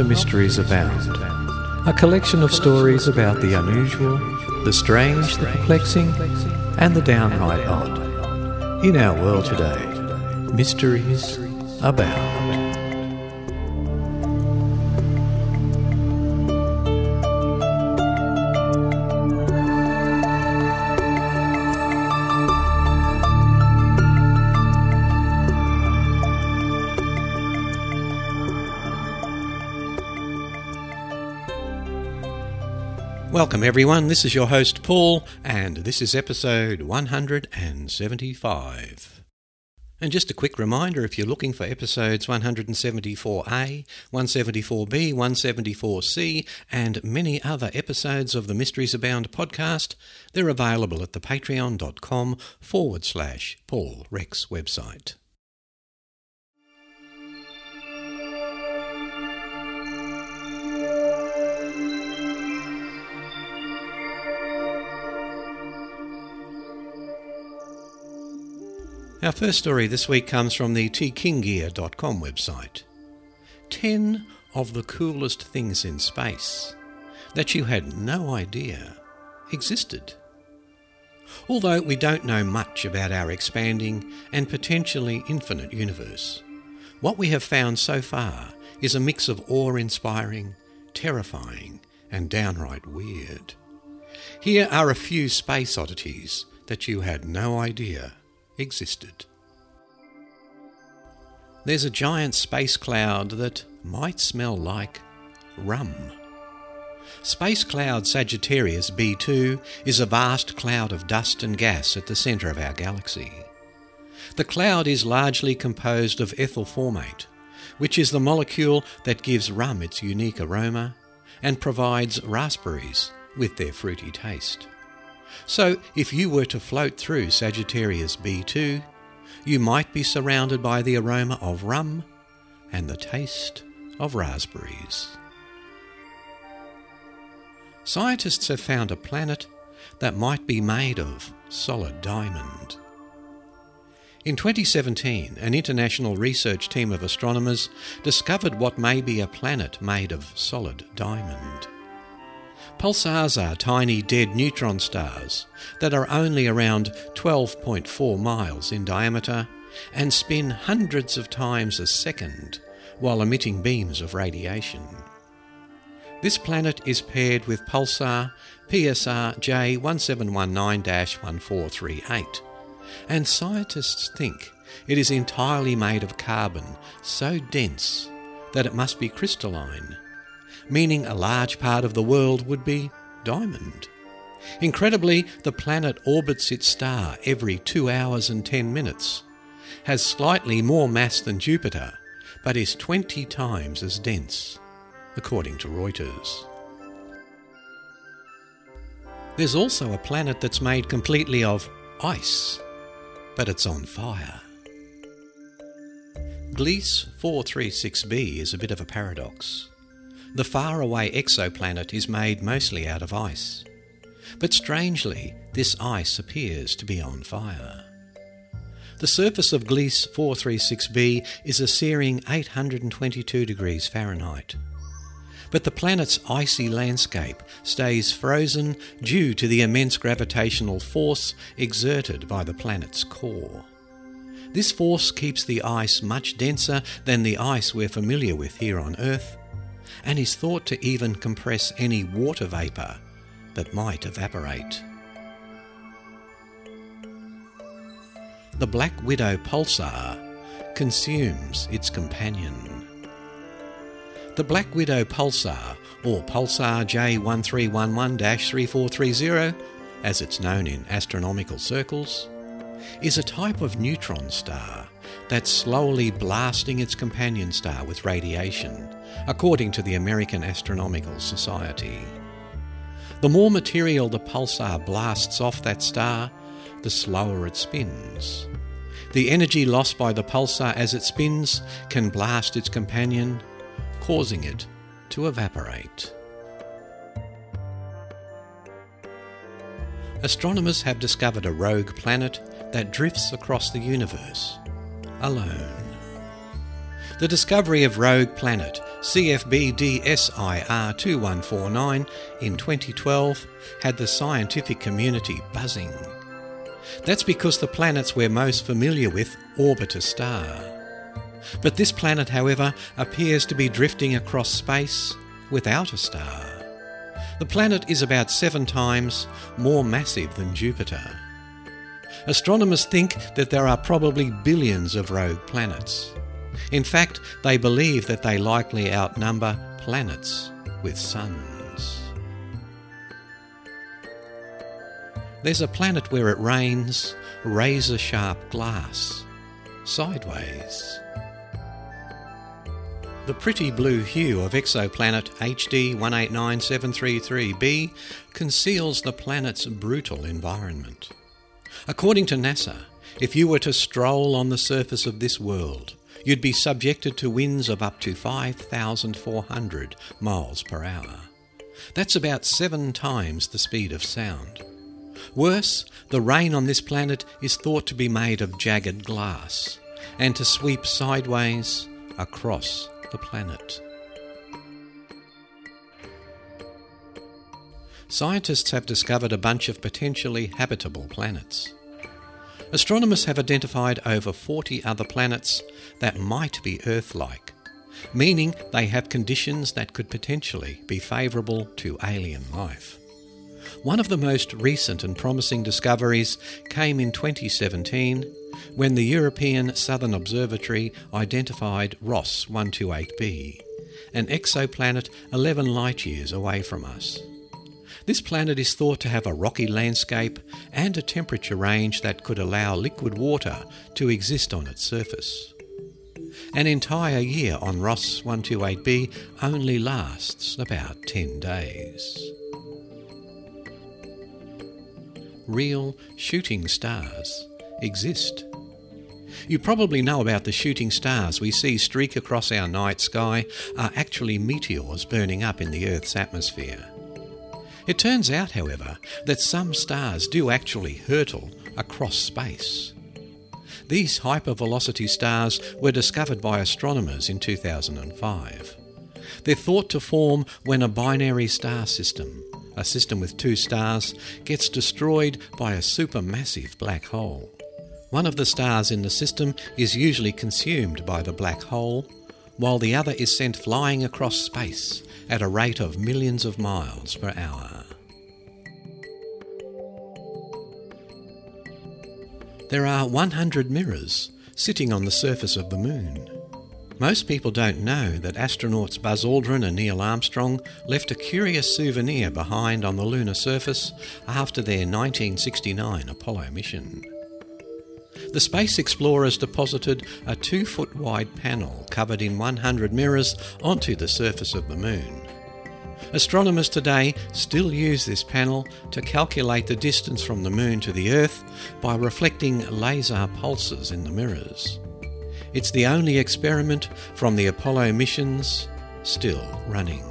Mysteries Abound, a collection of stories about the unusual, the strange, the perplexing, and the downright odd. In our world today, mysteries abound. Welcome, everyone. This is your host, Paul, and this is episode 175. And just a quick reminder if you're looking for episodes 174A, 174B, 174C, and many other episodes of the Mysteries Abound podcast, they're available at the patreon.com forward slash Paul Rex website. Our first story this week comes from the tkingear.com website. 10 of the coolest things in space that you had no idea existed. Although we don't know much about our expanding and potentially infinite universe, what we have found so far is a mix of awe inspiring, terrifying, and downright weird. Here are a few space oddities that you had no idea existed. There's a giant space cloud that might smell like rum. Space cloud Sagittarius B2 is a vast cloud of dust and gas at the centre of our galaxy. The cloud is largely composed of ethyl formate, which is the molecule that gives rum its unique aroma and provides raspberries with their fruity taste. So, if you were to float through Sagittarius B2, you might be surrounded by the aroma of rum and the taste of raspberries. Scientists have found a planet that might be made of solid diamond. In 2017, an international research team of astronomers discovered what may be a planet made of solid diamond. Pulsars are tiny dead neutron stars that are only around 12.4 miles in diameter and spin hundreds of times a second while emitting beams of radiation. This planet is paired with pulsar PSR J1719 1438, and scientists think it is entirely made of carbon so dense that it must be crystalline meaning a large part of the world would be diamond. Incredibly, the planet orbits its star every 2 hours and 10 minutes, has slightly more mass than Jupiter, but is 20 times as dense, according to Reuters. There's also a planet that's made completely of ice, but it's on fire. Gliese 436b is a bit of a paradox. The faraway exoplanet is made mostly out of ice. But strangely, this ice appears to be on fire. The surface of Gliese 436b is a searing 822 degrees Fahrenheit. But the planet's icy landscape stays frozen due to the immense gravitational force exerted by the planet's core. This force keeps the ice much denser than the ice we're familiar with here on Earth, and is thought to even compress any water vapour that might evaporate. The Black Widow pulsar consumes its companion. The Black Widow pulsar, or pulsar J1311 3430, as it's known in astronomical circles, is a type of neutron star that's slowly blasting its companion star with radiation according to the American Astronomical Society. The more material the pulsar blasts off that star, the slower it spins. The energy lost by the pulsar as it spins can blast its companion, causing it to evaporate. Astronomers have discovered a rogue planet that drifts across the universe, alone. The discovery of Rogue Planet CFB DSIR 2149 in 2012 had the scientific community buzzing. That's because the planets we're most familiar with orbit a star. But this planet, however, appears to be drifting across space without a star. The planet is about seven times more massive than Jupiter. Astronomers think that there are probably billions of rogue planets. In fact, they believe that they likely outnumber planets with suns. There's a planet where it rains razor sharp glass, sideways. The pretty blue hue of exoplanet HD 189733b conceals the planet's brutal environment. According to NASA, if you were to stroll on the surface of this world, you'd be subjected to winds of up to 5,400 miles per hour. That's about seven times the speed of sound. Worse, the rain on this planet is thought to be made of jagged glass and to sweep sideways across the planet. Scientists have discovered a bunch of potentially habitable planets. Astronomers have identified over 40 other planets that might be Earth like, meaning they have conditions that could potentially be favourable to alien life. One of the most recent and promising discoveries came in 2017 when the European Southern Observatory identified Ross 128b, an exoplanet 11 light years away from us. This planet is thought to have a rocky landscape and a temperature range that could allow liquid water to exist on its surface. An entire year on Ross 128b only lasts about 10 days. Real shooting stars exist. You probably know about the shooting stars we see streak across our night sky are actually meteors burning up in the Earth's atmosphere. It turns out, however, that some stars do actually hurtle across space. These hypervelocity stars were discovered by astronomers in 2005. They're thought to form when a binary star system, a system with two stars, gets destroyed by a supermassive black hole. One of the stars in the system is usually consumed by the black hole, while the other is sent flying across space at a rate of millions of miles per hour. There are 100 mirrors sitting on the surface of the moon. Most people don't know that astronauts Buzz Aldrin and Neil Armstrong left a curious souvenir behind on the lunar surface after their 1969 Apollo mission. The space explorers deposited a two foot wide panel covered in 100 mirrors onto the surface of the moon. Astronomers today still use this panel to calculate the distance from the moon to the Earth by reflecting laser pulses in the mirrors. It's the only experiment from the Apollo missions still running.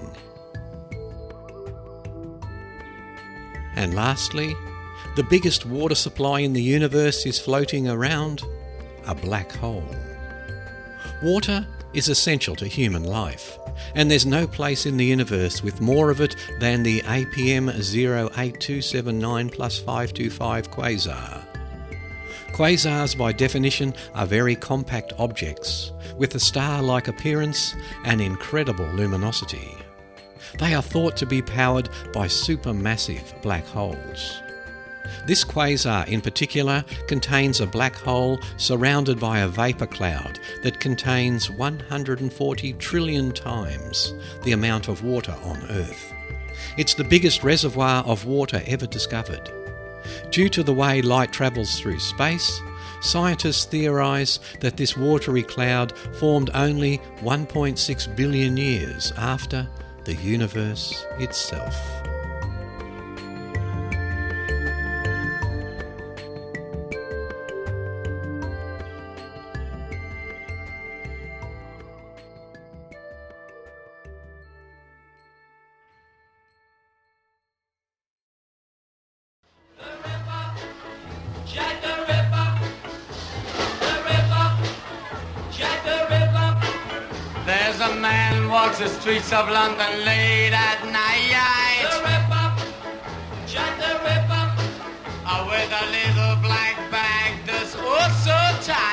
And lastly, the biggest water supply in the universe is floating around a black hole. Water is essential to human life, and there's no place in the universe with more of it than the APM 08279 plus 525 quasar. Quasars, by definition, are very compact objects with a star like appearance and incredible luminosity. They are thought to be powered by supermassive black holes. This quasar in particular contains a black hole surrounded by a vapour cloud that contains 140 trillion times the amount of water on Earth. It's the biggest reservoir of water ever discovered. Due to the way light travels through space, scientists theorise that this watery cloud formed only 1.6 billion years after the universe itself. The Ripper, Jack the Ripper. There's a man walks the streets of London late at night. The Ripper, Jack the Ripper. Uh, with a little black bag that's oh so tight.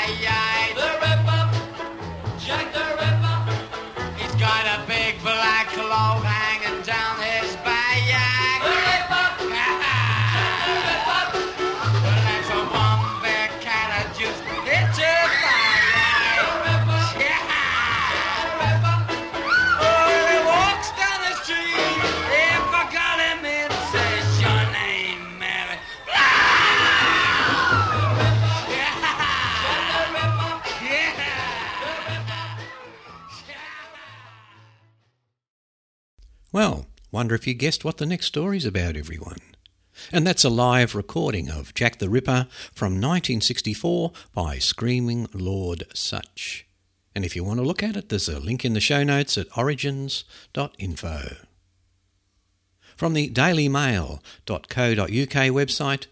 Wonder if you guessed what the next story's about, everyone. And that's a live recording of Jack the Ripper from 1964 by Screaming Lord Sutch. And if you want to look at it, there's a link in the show notes at origins.info. From the dailymail.co.uk website,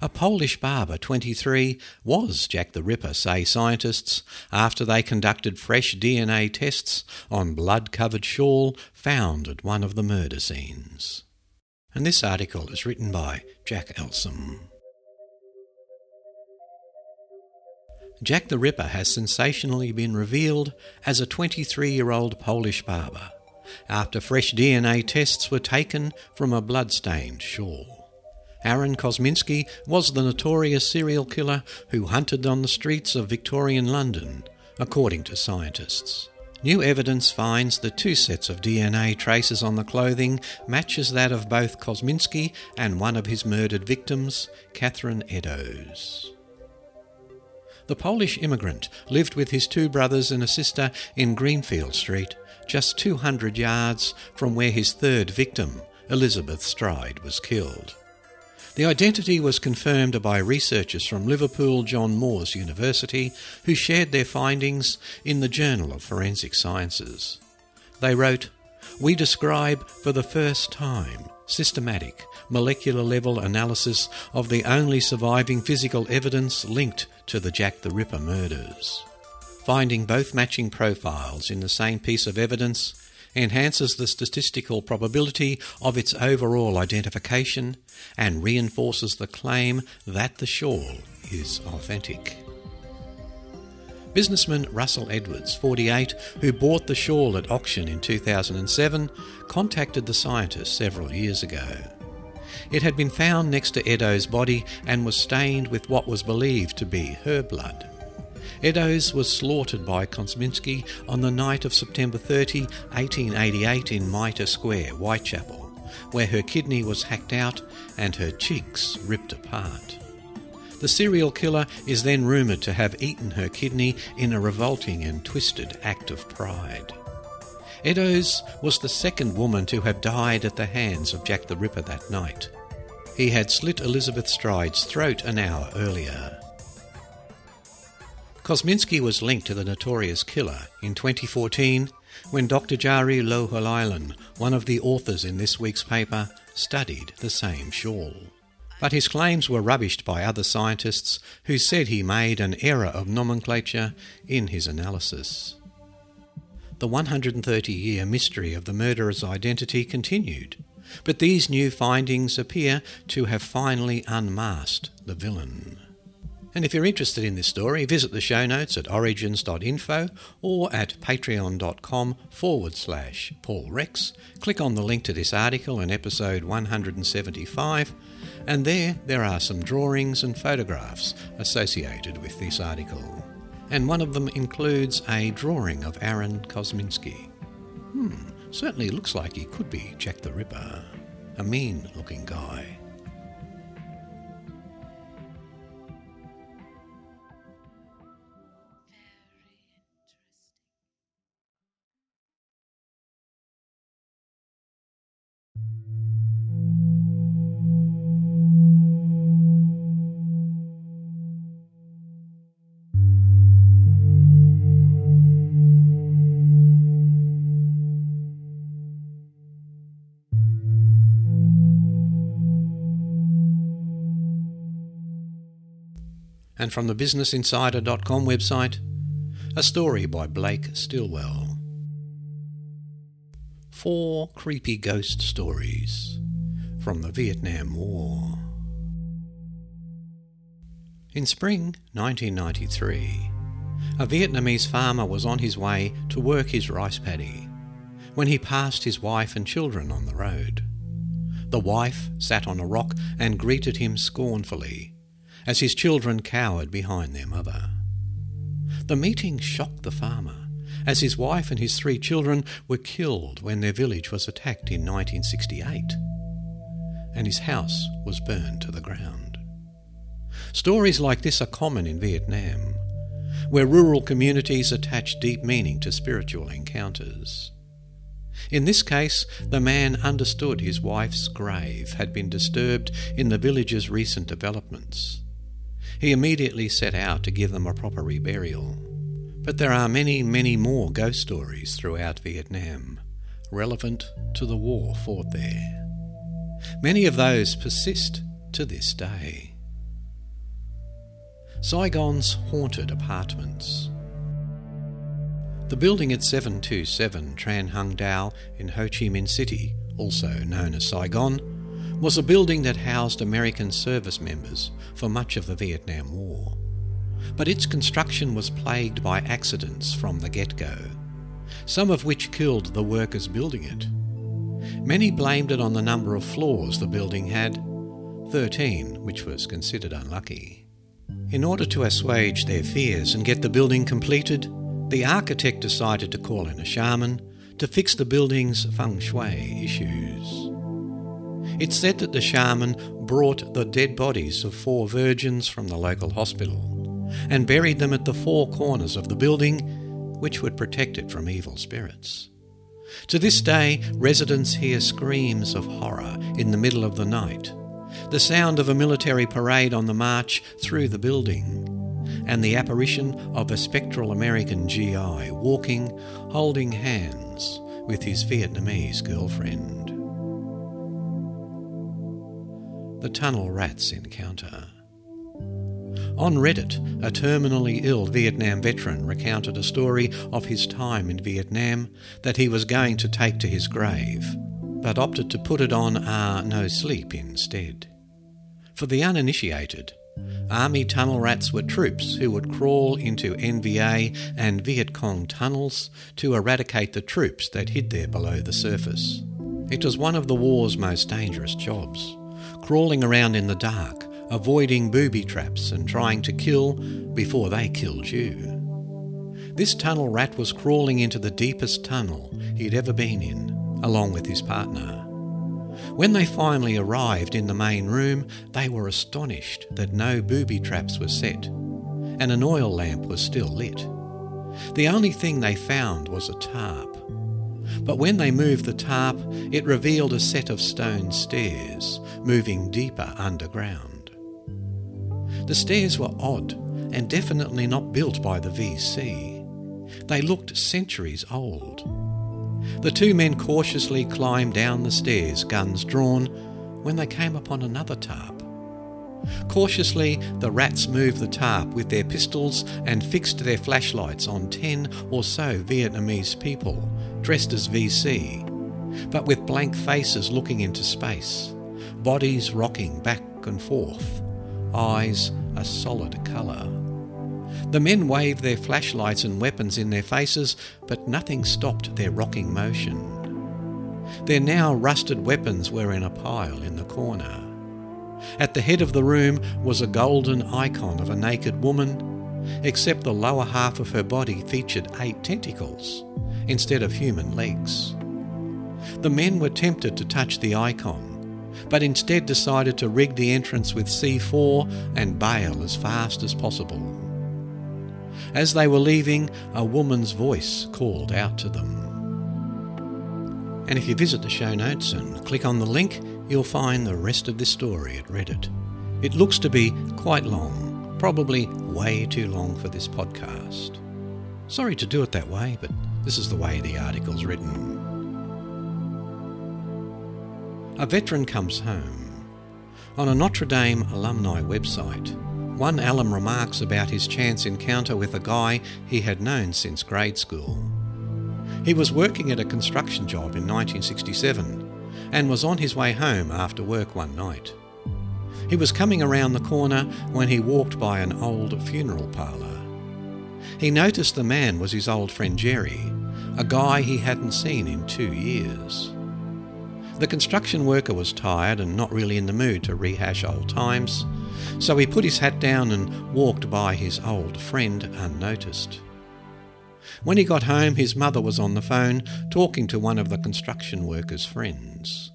a Polish barber, 23, was Jack the Ripper, say scientists, after they conducted fresh DNA tests on blood covered shawl found at one of the murder scenes. And this article is written by Jack Elsom. Jack the Ripper has sensationally been revealed as a 23 year old Polish barber after fresh DNA tests were taken from a blood-stained shawl. Aaron Kosminski was the notorious serial killer who hunted on the streets of Victorian London, according to scientists. New evidence finds the two sets of DNA traces on the clothing matches that of both Kosminski and one of his murdered victims, Catherine Eddowes. The Polish immigrant lived with his two brothers and a sister in Greenfield Street, just 200 yards from where his third victim, Elizabeth Stride, was killed. The identity was confirmed by researchers from Liverpool John Moores University who shared their findings in the Journal of Forensic Sciences. They wrote, We describe for the first time systematic molecular level analysis of the only surviving physical evidence linked to the Jack the Ripper murders. Finding both matching profiles in the same piece of evidence enhances the statistical probability of its overall identification and reinforces the claim that the shawl is authentic. Businessman Russell Edwards, 48, who bought the shawl at auction in 2007, contacted the scientists several years ago. It had been found next to Eddowes' body and was stained with what was believed to be her blood. Eddowes was slaughtered by Kosminski on the night of September 30, 1888 in Mitre Square, Whitechapel, where her kidney was hacked out and her cheeks ripped apart. The serial killer is then rumoured to have eaten her kidney in a revolting and twisted act of pride. Eddowes was the second woman to have died at the hands of Jack the Ripper that night. He had slit Elizabeth Stride's throat an hour earlier. Kosminski was linked to the notorious killer in 2014 when Dr. Jari Louhelainen, one of the authors in this week's paper, studied the same shawl. But his claims were rubbished by other scientists who said he made an error of nomenclature in his analysis. The 130 year mystery of the murderer's identity continued, but these new findings appear to have finally unmasked the villain. And if you're interested in this story, visit the show notes at origins.info or at patreon.com forward slash Paul Rex. Click on the link to this article in episode 175, and there there are some drawings and photographs associated with this article. And one of them includes a drawing of Aaron Kosminski. Hmm, certainly looks like he could be Jack the Ripper. A mean looking guy. And from the BusinessInsider.com website, a story by Blake Stillwell. four creepy ghost stories from the Vietnam War. In spring 1993, a Vietnamese farmer was on his way to work his rice paddy when he passed his wife and children on the road. The wife sat on a rock and greeted him scornfully as his children cowered behind their mother. The meeting shocked the farmer, as his wife and his three children were killed when their village was attacked in 1968, and his house was burned to the ground. Stories like this are common in Vietnam, where rural communities attach deep meaning to spiritual encounters. In this case, the man understood his wife's grave had been disturbed in the village's recent developments. He immediately set out to give them a proper reburial. But there are many, many more ghost stories throughout Vietnam, relevant to the war fought there. Many of those persist to this day. Saigon's Haunted Apartments. The building at 727 Tran Hung Dao in Ho Chi Minh City, also known as Saigon, was a building that housed American service members for much of the Vietnam War. But its construction was plagued by accidents from the get go, some of which killed the workers building it. Many blamed it on the number of floors the building had 13, which was considered unlucky. In order to assuage their fears and get the building completed, the architect decided to call in a shaman to fix the building's feng shui issues. It's said that the shaman brought the dead bodies of four virgins from the local hospital and buried them at the four corners of the building, which would protect it from evil spirits. To this day, residents hear screams of horror in the middle of the night, the sound of a military parade on the march through the building, and the apparition of a spectral American GI walking, holding hands with his Vietnamese girlfriend. The Tunnel Rats Encounter. On Reddit, a terminally ill Vietnam veteran recounted a story of his time in Vietnam that he was going to take to his grave, but opted to put it on Ah No Sleep instead. For the uninitiated, Army tunnel rats were troops who would crawl into NVA and Viet Cong tunnels to eradicate the troops that hid there below the surface. It was one of the war's most dangerous jobs, crawling around in the dark, avoiding booby traps and trying to kill before they killed you. This tunnel rat was crawling into the deepest tunnel he'd ever been in, along with his partner. When they finally arrived in the main room, they were astonished that no booby traps were set, and an oil lamp was still lit. The only thing they found was a tarp. But when they moved the tarp, it revealed a set of stone stairs moving deeper underground. The stairs were odd and definitely not built by the VC. They looked centuries old. The two men cautiously climbed down the stairs, guns drawn, when they came upon another tarp. Cautiously, the rats moved the tarp with their pistols and fixed their flashlights on ten or so Vietnamese people, dressed as VC, but with blank faces looking into space, bodies rocking back and forth, eyes a solid colour. The men waved their flashlights and weapons in their faces, but nothing stopped their rocking motion. Their now rusted weapons were in a pile in the corner. At the head of the room was a golden icon of a naked woman, except the lower half of her body featured eight tentacles instead of human legs. The men were tempted to touch the icon, but instead decided to rig the entrance with C4 and bail as fast as possible. As they were leaving, a woman's voice called out to them. And if you visit the show notes and click on the link, you'll find the rest of this story at Reddit. It looks to be quite long, probably way too long for this podcast. Sorry to do it that way, but this is the way the article's written. A veteran comes home. On a Notre Dame alumni website, one alum remarks about his chance encounter with a guy he had known since grade school. He was working at a construction job in 1967 and was on his way home after work one night. He was coming around the corner when he walked by an old funeral parlour. He noticed the man was his old friend Jerry, a guy he hadn't seen in two years. The construction worker was tired and not really in the mood to rehash old times, so he put his hat down and walked by his old friend unnoticed. When he got home, his mother was on the phone talking to one of the construction worker's friends.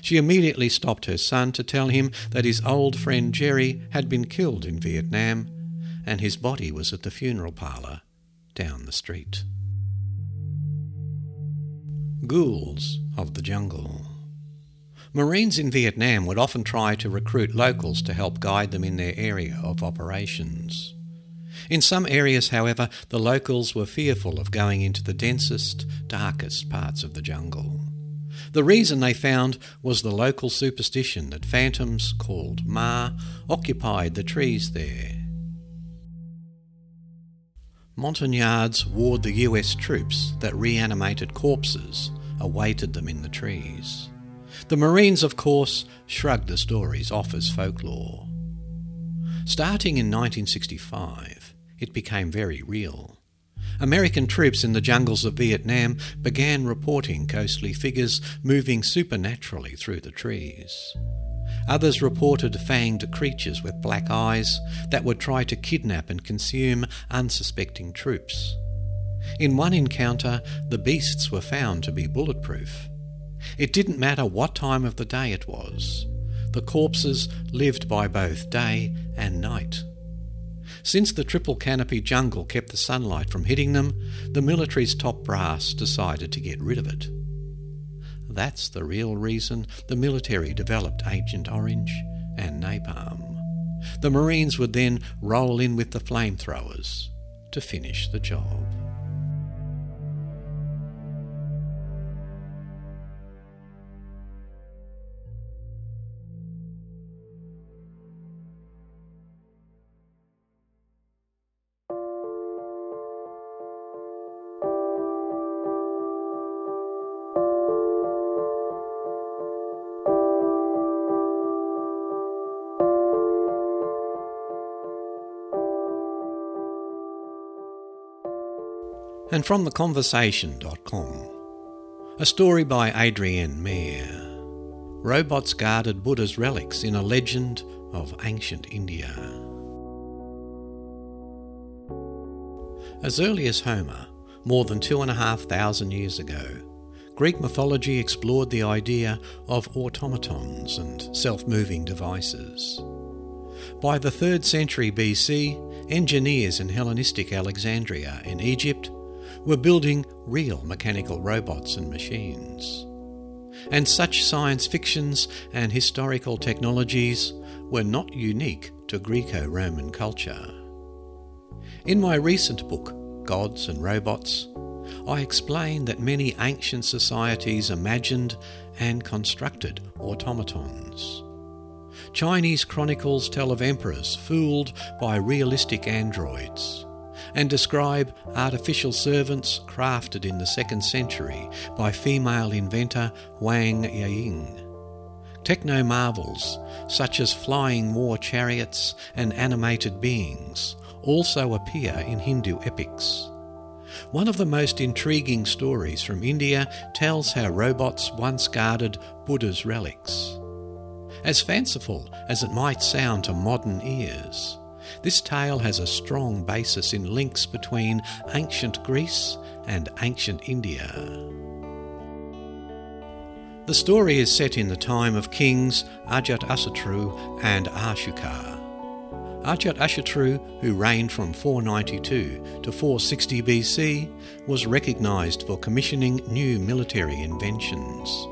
She immediately stopped her son to tell him that his old friend Jerry had been killed in Vietnam and his body was at the funeral parlour down the street. Ghouls of the Jungle. Marines in Vietnam would often try to recruit locals to help guide them in their area of operations. In some areas, however, the locals were fearful of going into the densest, darkest parts of the jungle. The reason they found was the local superstition that phantoms called Ma occupied the trees there. Montagnards warned the US troops that reanimated corpses awaited them in the trees. The Marines, of course, shrugged the stories off as folklore. Starting in 1965, it became very real. American troops in the jungles of Vietnam began reporting ghostly figures moving supernaturally through the trees. Others reported fanged creatures with black eyes that would try to kidnap and consume unsuspecting troops. In one encounter, the beasts were found to be bulletproof. It didn't matter what time of the day it was. The corpses lived by both day and night. Since the triple canopy jungle kept the sunlight from hitting them, the military's top brass decided to get rid of it. That's the real reason the military developed Agent Orange and napalm. The Marines would then roll in with the flamethrowers to finish the job. And from theconversation.com. A story by Adrienne Mayor. Robots guarded Buddha's relics in a legend of ancient India. As early as Homer, more than two and a half thousand years ago, Greek mythology explored the idea of automatons and self moving devices. By the 3rd century BC, engineers in Hellenistic Alexandria in Egypt were building real mechanical robots and machines. And such science fictions and historical technologies were not unique to Greco Roman culture. In my recent book, Gods and Robots, I explain that many ancient societies imagined and constructed automatons. Chinese chronicles tell of emperors fooled by realistic androids and describe artificial servants crafted in the second century by female inventor Huang Yueying. Techno marvels, such as flying war chariots and animated beings, also appear in Hindu epics. One of the most intriguing stories from India tells how robots once guarded Buddha's relics. As fanciful as it might sound to modern ears, this tale has a strong basis in links between ancient Greece and ancient India. The story is set in the time of kings Ajatasattu and Ashoka. Ajatasattu, who reigned from 492 to 460 BC, was recognised for commissioning new military inventions,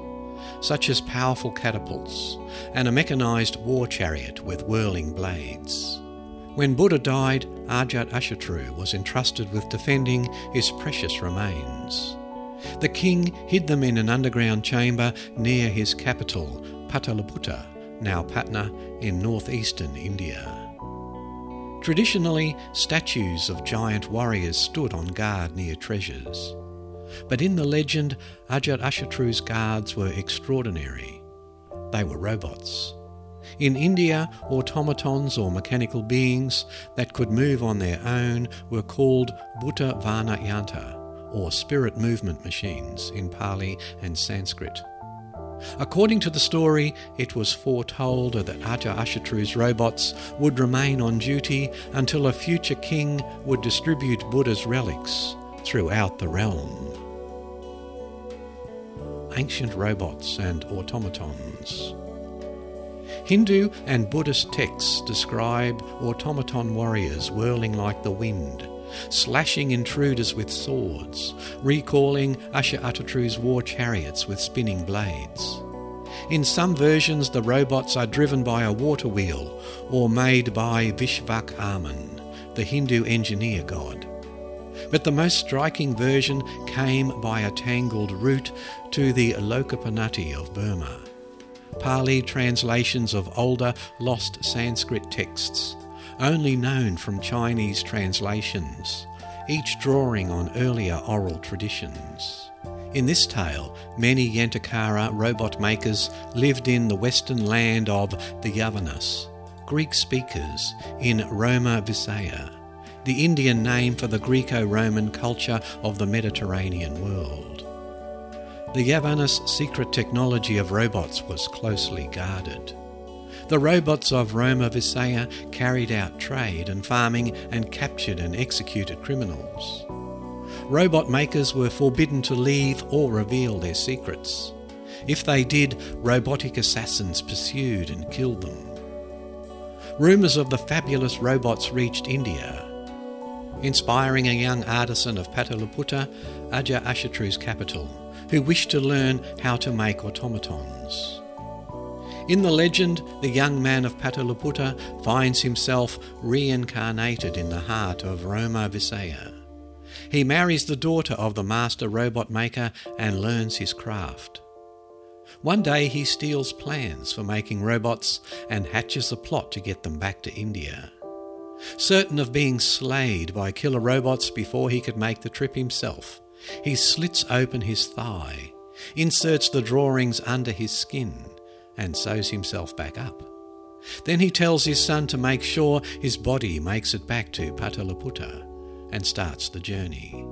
such as powerful catapults and a mechanised war chariot with whirling blades. When Buddha died, Ajatasattu was entrusted with defending his precious remains. The king hid them in an underground chamber near his capital, Pataliputta, now Patna, in northeastern India. Traditionally, statues of giant warriors stood on guard near treasures. But in the legend, Ajatashatru's guards were extraordinary. They were robots. In India, automatons or mechanical beings that could move on their own were called Bhuta Vahana Yanta, or spirit movement machines in Pali and Sanskrit. According to the story, it was foretold that Aja Ashatru's robots would remain on duty until a future king would distribute Buddha's relics throughout the realm. Ancient robots and automatons. Hindu and Buddhist texts describe automaton warriors whirling like the wind, slashing intruders with swords, recalling Asha Atatru's war chariots with spinning blades. In some versions, the robots are driven by a water wheel or made by Vishvakarman, the Hindu engineer god. But the most striking version came by a tangled route to the Lokapannatti of Burma. Pali translations of older, lost Sanskrit texts, only known from Chinese translations, each drawing on earlier oral traditions. In this tale, many Yantakara robot makers lived in the western land of the Yavanas, Greek speakers in Roma Visaya, the Indian name for the Greco Roman culture of the Mediterranean world. The Yavanas' secret technology of robots was closely guarded. The robots of Roma Visaya carried out trade and farming and captured and executed criminals. Robot makers were forbidden to leave or reveal their secrets. If they did, robotic assassins pursued and killed them. Rumours of the fabulous robots reached India, inspiring a young artisan of Pataliputra, Aja Ashatru's capital, who wished to learn how to make automatons. In the legend, the young man of Pataliputra finds himself reincarnated in the heart of Roma Visaya. He marries the daughter of the master robot maker and learns his craft. One day he steals plans for making robots and hatches a plot to get them back to India. Certain of being slayed by killer robots before he could make the trip himself, he slits open his thigh, inserts the drawings under his skin, and sews himself back up. Then he tells his son to make sure his body makes it back to Pataliputra and starts the journey.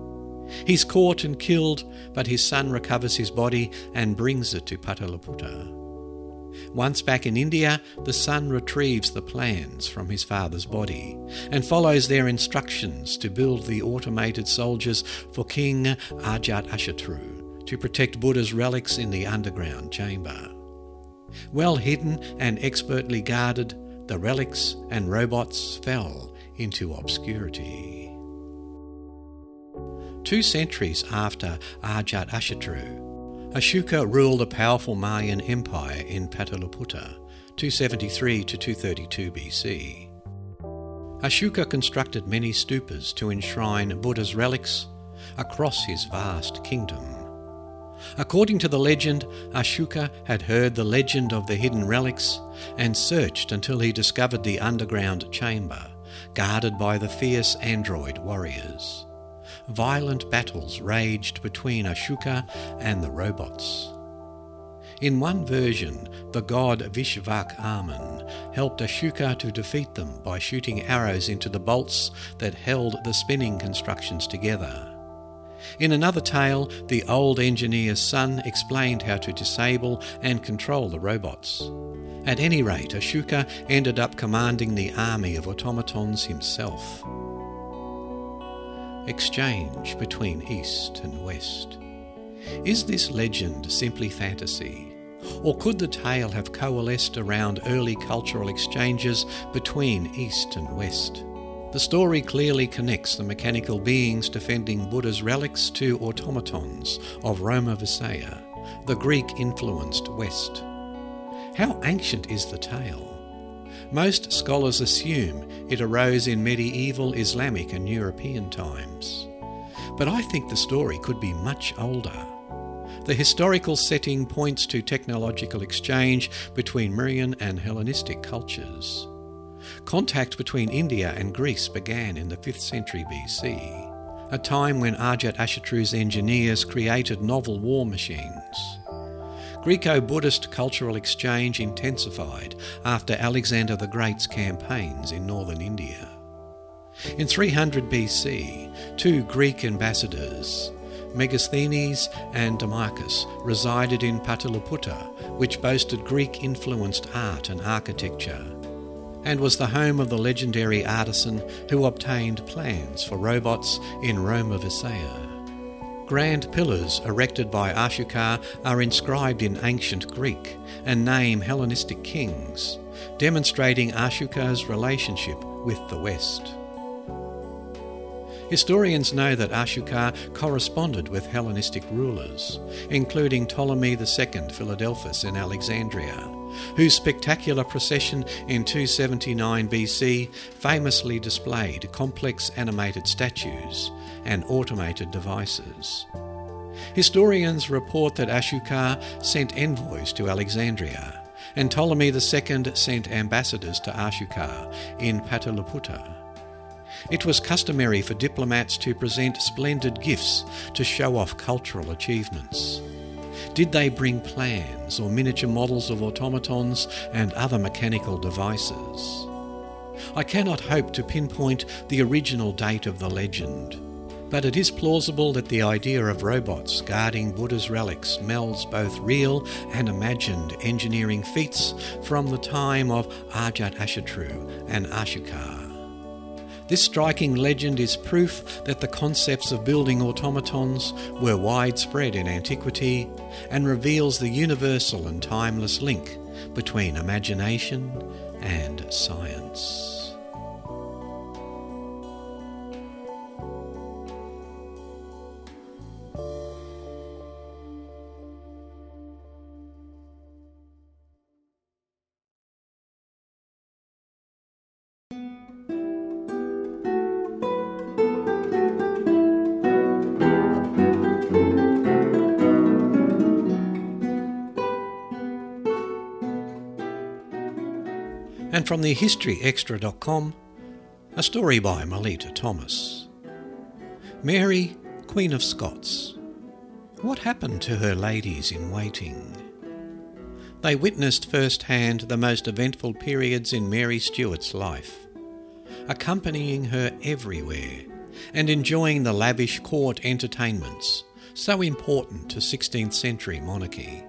He's caught and killed, but his son recovers his body and brings it to Pataliputra. Once back in India, the son retrieves the plans from his father's body and follows their instructions to build the automated soldiers for King Ajatashatru to protect Buddha's relics in the underground chamber. Well hidden and expertly guarded, the relics and robots fell into obscurity. Two centuries after Ajatashatru, Ashoka ruled a powerful Mauryan empire in Pataliputra, 273 to 232 BC. Ashoka constructed many stupas to enshrine Buddha's relics across his vast kingdom. According to the legend, Ashoka had heard the legend of the hidden relics and searched until he discovered the underground chamber, guarded by the fierce android warriors violent battles raged between Ashoka and the robots. In one version, the god Vishvakarman helped Ashoka to defeat them by shooting arrows into the bolts that held the spinning constructions together. In another tale, the old engineer's son explained how to disable and control the robots. At any rate, Ashoka ended up commanding the army of automatons himself exchange between East and West. Is this legend simply fantasy? Or could the tale have coalesced around early cultural exchanges between East and West? The story clearly connects the mechanical beings defending Buddha's relics to automatons of Roma Visaya, the Greek influenced West. How ancient is the tale? Most scholars assume it arose in medieval Islamic and European times. But I think the story could be much older. The historical setting points to technological exchange between Mauryan and Hellenistic cultures. Contact between India and Greece began in the 5th century BC. a time when Arjat Ashatru's engineers created novel war machines. Greco Buddhist cultural exchange intensified after Alexander the Great's campaigns in northern India. In 300 BC, two Greek ambassadors, Megasthenes and Demachus, resided in Pataliputra, which boasted Greek influenced art and architecture, and was the home of the legendary artisan who obtained plans for robots in Romavisaya. Grand pillars erected by Ashoka are inscribed in ancient Greek and name Hellenistic kings, demonstrating Ashoka's relationship with the West. Historians know that Ashoka corresponded with Hellenistic rulers, including Ptolemy II Philadelphus in Alexandria, whose spectacular procession in 279 BC famously displayed complex animated statues and automated devices. Historians report that Ashoka sent envoys to Alexandria, and Ptolemy II sent ambassadors to Ashoka in Pataliputra. It was customary for diplomats to present splendid gifts to show off cultural achievements. Did they bring plans or miniature models of automatons and other mechanical devices? I cannot hope to pinpoint the original date of the legend, but it is plausible that the idea of robots guarding Buddha's relics melds both real and imagined engineering feats from the time of Ajatashatru and Ashoka. This striking legend is proof that the concepts of building automatons were widespread in antiquity and reveals the universal and timeless link between imagination and science. From the historyextra.com, a story by Melita Thomas. Mary, Queen of Scots. What happened to her ladies in waiting? They witnessed firsthand the most eventful periods in Mary Stuart's life, accompanying her everywhere and enjoying the lavish court entertainments so important to 16th century monarchy.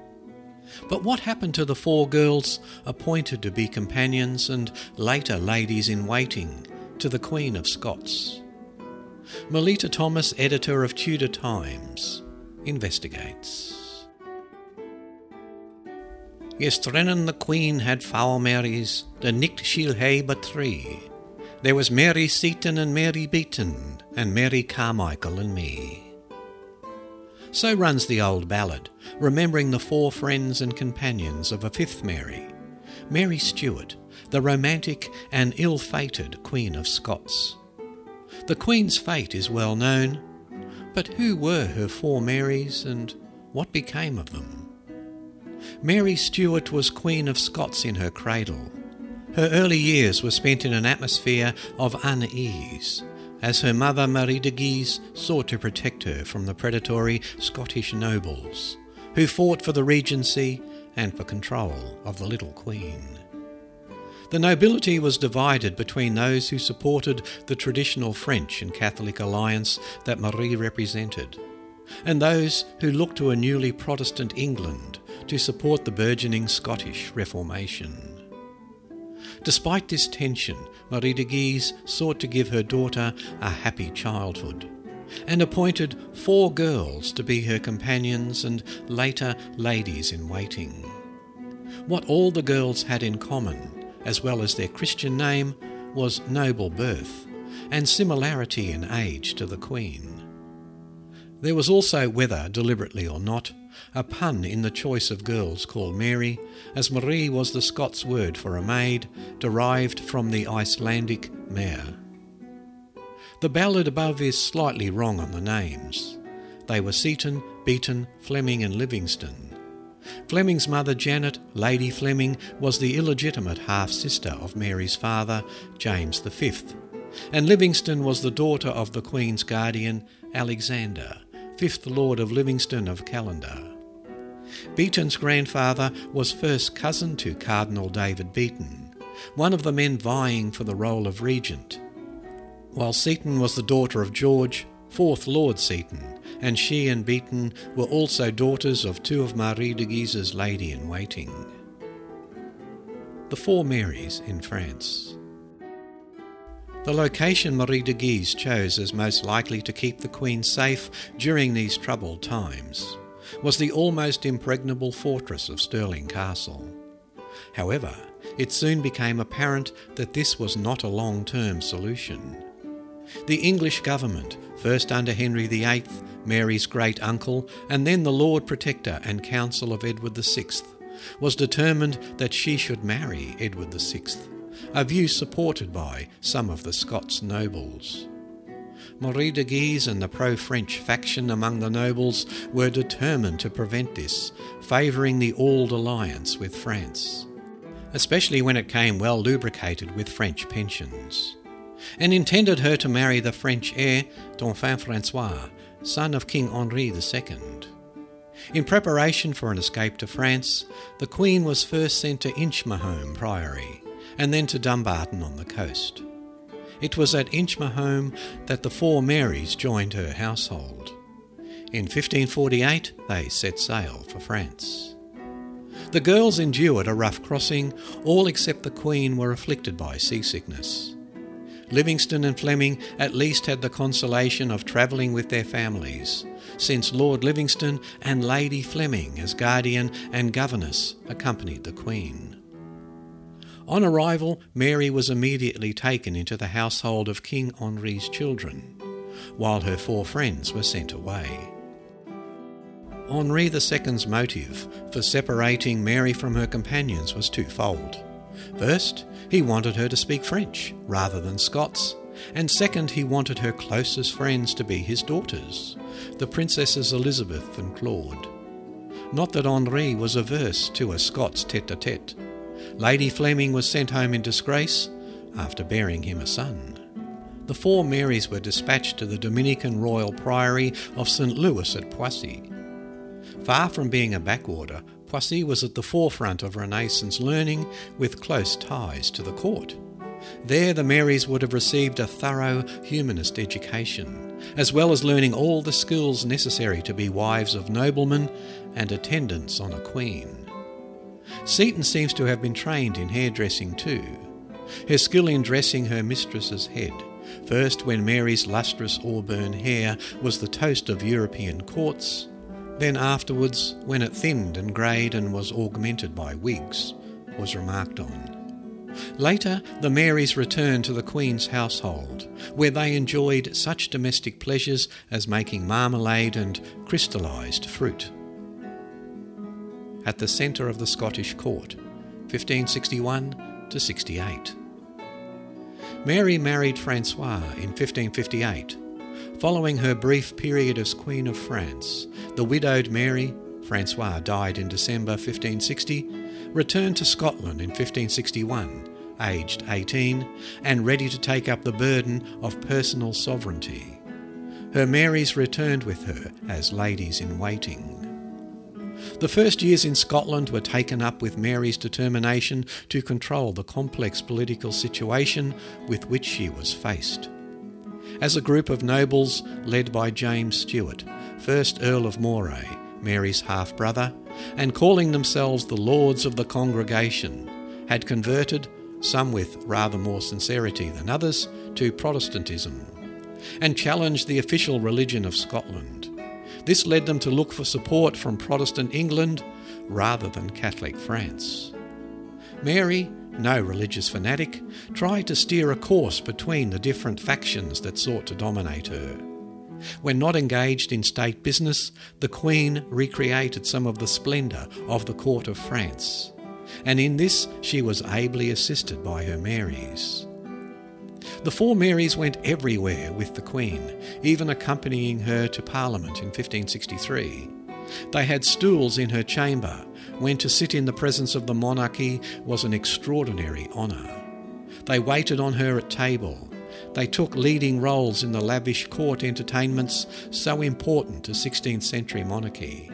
But what happened to the four girls appointed to be companions and later ladies in waiting to the Queen of Scots? Melita Thomas, editor of Tudor Times, investigates. Yestrennen the Queen had foul Marys, the nicht she'll hae but three. There was Mary Seton and Mary Beaton, and Mary Carmichael and me. So runs the old ballad, remembering the four friends and companions of a fifth Mary, Mary Stuart, the romantic and ill fated Queen of Scots. The Queen's fate is well known, but who were her four Marys and what became of them? Mary Stuart was Queen of Scots in her cradle. Her early years were spent in an atmosphere of unease as her mother Marie de Guise sought to protect her from the predatory Scottish nobles, who fought for the regency and for control of the little queen. The nobility was divided between those who supported the traditional French and Catholic alliance that Marie represented, and those who looked to a newly Protestant England to support the burgeoning Scottish Reformation. Despite this tension, Marie de Guise sought to give her daughter a happy childhood and appointed four girls to be her companions and later ladies in waiting. What all the girls had in common, as well as their Christian name, was noble birth and similarity in age to the Queen. There was also, whether deliberately or not, a pun in the choice of girls called Mary, as Marie was the Scots word for a maid, derived from the Icelandic mare. The ballad above is slightly wrong on the names. They were Seton, Beaton, Fleming, and Livingston. Fleming's mother, Janet, Lady Fleming, was the illegitimate half sister of Mary's father, James V, and Livingston was the daughter of the Queen's guardian, Alexander, fifth Lord of Livingston of Callander. Beaton's grandfather was first cousin to Cardinal David Beaton, one of the men vying for the role of regent, while Seton was the daughter of George, fourth Lord Seton, and she and Beaton were also daughters of two of Marie de Guise's lady in waiting. The Four Marys in France. The location Marie de Guise chose as most likely to keep the Queen safe during these troubled times was the almost impregnable fortress of Stirling Castle. However, it soon became apparent that this was not a long term solution. The English government, first under Henry VIII, Mary's great uncle, and then the Lord Protector and Council of Edward VI, was determined that she should marry Edward VI, a view supported by some of the Scots nobles. Marie de Guise and the pro French faction among the nobles were determined to prevent this, favouring the old alliance with France, especially when it came well lubricated with French pensions, and intended her to marry the French heir, Dauphin Francois, son of King Henri II. In preparation for an escape to France, the Queen was first sent to Inchmahome Priory and then to Dumbarton on the coast. It was at Inchmahome that the four Marys joined her household. In 1548, they set sail for France. The girls endured a rough crossing, all except the Queen were afflicted by seasickness. Livingston and Fleming at least had the consolation of travelling with their families, since Lord Livingston and Lady Fleming, as guardian and governess, accompanied the Queen. On arrival, Mary was immediately taken into the household of King Henri's children, while her four friends were sent away. Henri II's motive for separating Mary from her companions was twofold. First, he wanted her to speak French rather than Scots, and second, he wanted her closest friends to be his daughters, the Princesses Elizabeth and Claude. Not that Henri was averse to a Scots tete a tete. Lady Fleming was sent home in disgrace after bearing him a son. The four Marys were dispatched to the Dominican Royal Priory of St. Louis at Poissy. Far from being a backwater, Poissy was at the forefront of Renaissance learning with close ties to the court. There, the Marys would have received a thorough humanist education, as well as learning all the skills necessary to be wives of noblemen and attendants on a queen. Seton seems to have been trained in hairdressing too. Her skill in dressing her mistress's head, first when Mary's lustrous auburn hair was the toast of European courts, then afterwards when it thinned and greyed and was augmented by wigs, was remarked on. Later, the Marys returned to the Queen's household, where they enjoyed such domestic pleasures as making marmalade and crystallised fruit at the centre of the Scottish court, 1561 to 68. Mary married Francois in 1558. Following her brief period as Queen of France, the widowed Mary, Francois died in December 1560, returned to Scotland in 1561, aged 18 and ready to take up the burden of personal sovereignty. Her Marys returned with her as ladies in waiting. The first years in Scotland were taken up with Mary's determination to control the complex political situation with which she was faced. As a group of nobles led by James Stuart, 1st Earl of Moray, Mary's half brother, and calling themselves the Lords of the Congregation, had converted, some with rather more sincerity than others, to Protestantism, and challenged the official religion of Scotland. This led them to look for support from Protestant England rather than Catholic France. Mary, no religious fanatic, tried to steer a course between the different factions that sought to dominate her. When not engaged in state business, the Queen recreated some of the splendour of the court of France, and in this she was ably assisted by her Marys. The four Marys went everywhere with the Queen, even accompanying her to Parliament in 1563. They had stools in her chamber, when to sit in the presence of the monarchy was an extraordinary honour. They waited on her at table. They took leading roles in the lavish court entertainments so important to 16th century monarchy.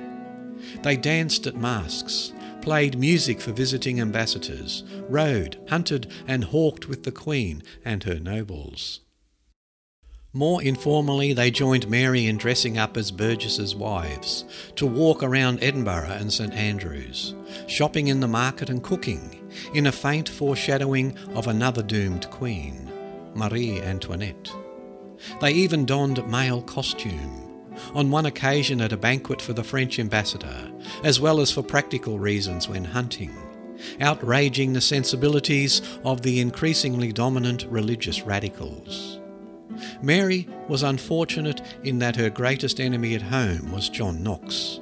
They danced at masques, played music for visiting ambassadors, rode, hunted, and hawked with the Queen and her nobles. More informally, they joined Mary in dressing up as Burgesses' wives, to walk around Edinburgh and St Andrews, shopping in the market and cooking, in a faint foreshadowing of another doomed queen, Marie Antoinette. They even donned male costume, on one occasion at a banquet for the French ambassador, as well as for practical reasons when hunting, outraging the sensibilities of the increasingly dominant religious radicals. Mary was unfortunate in that her greatest enemy at home was John Knox.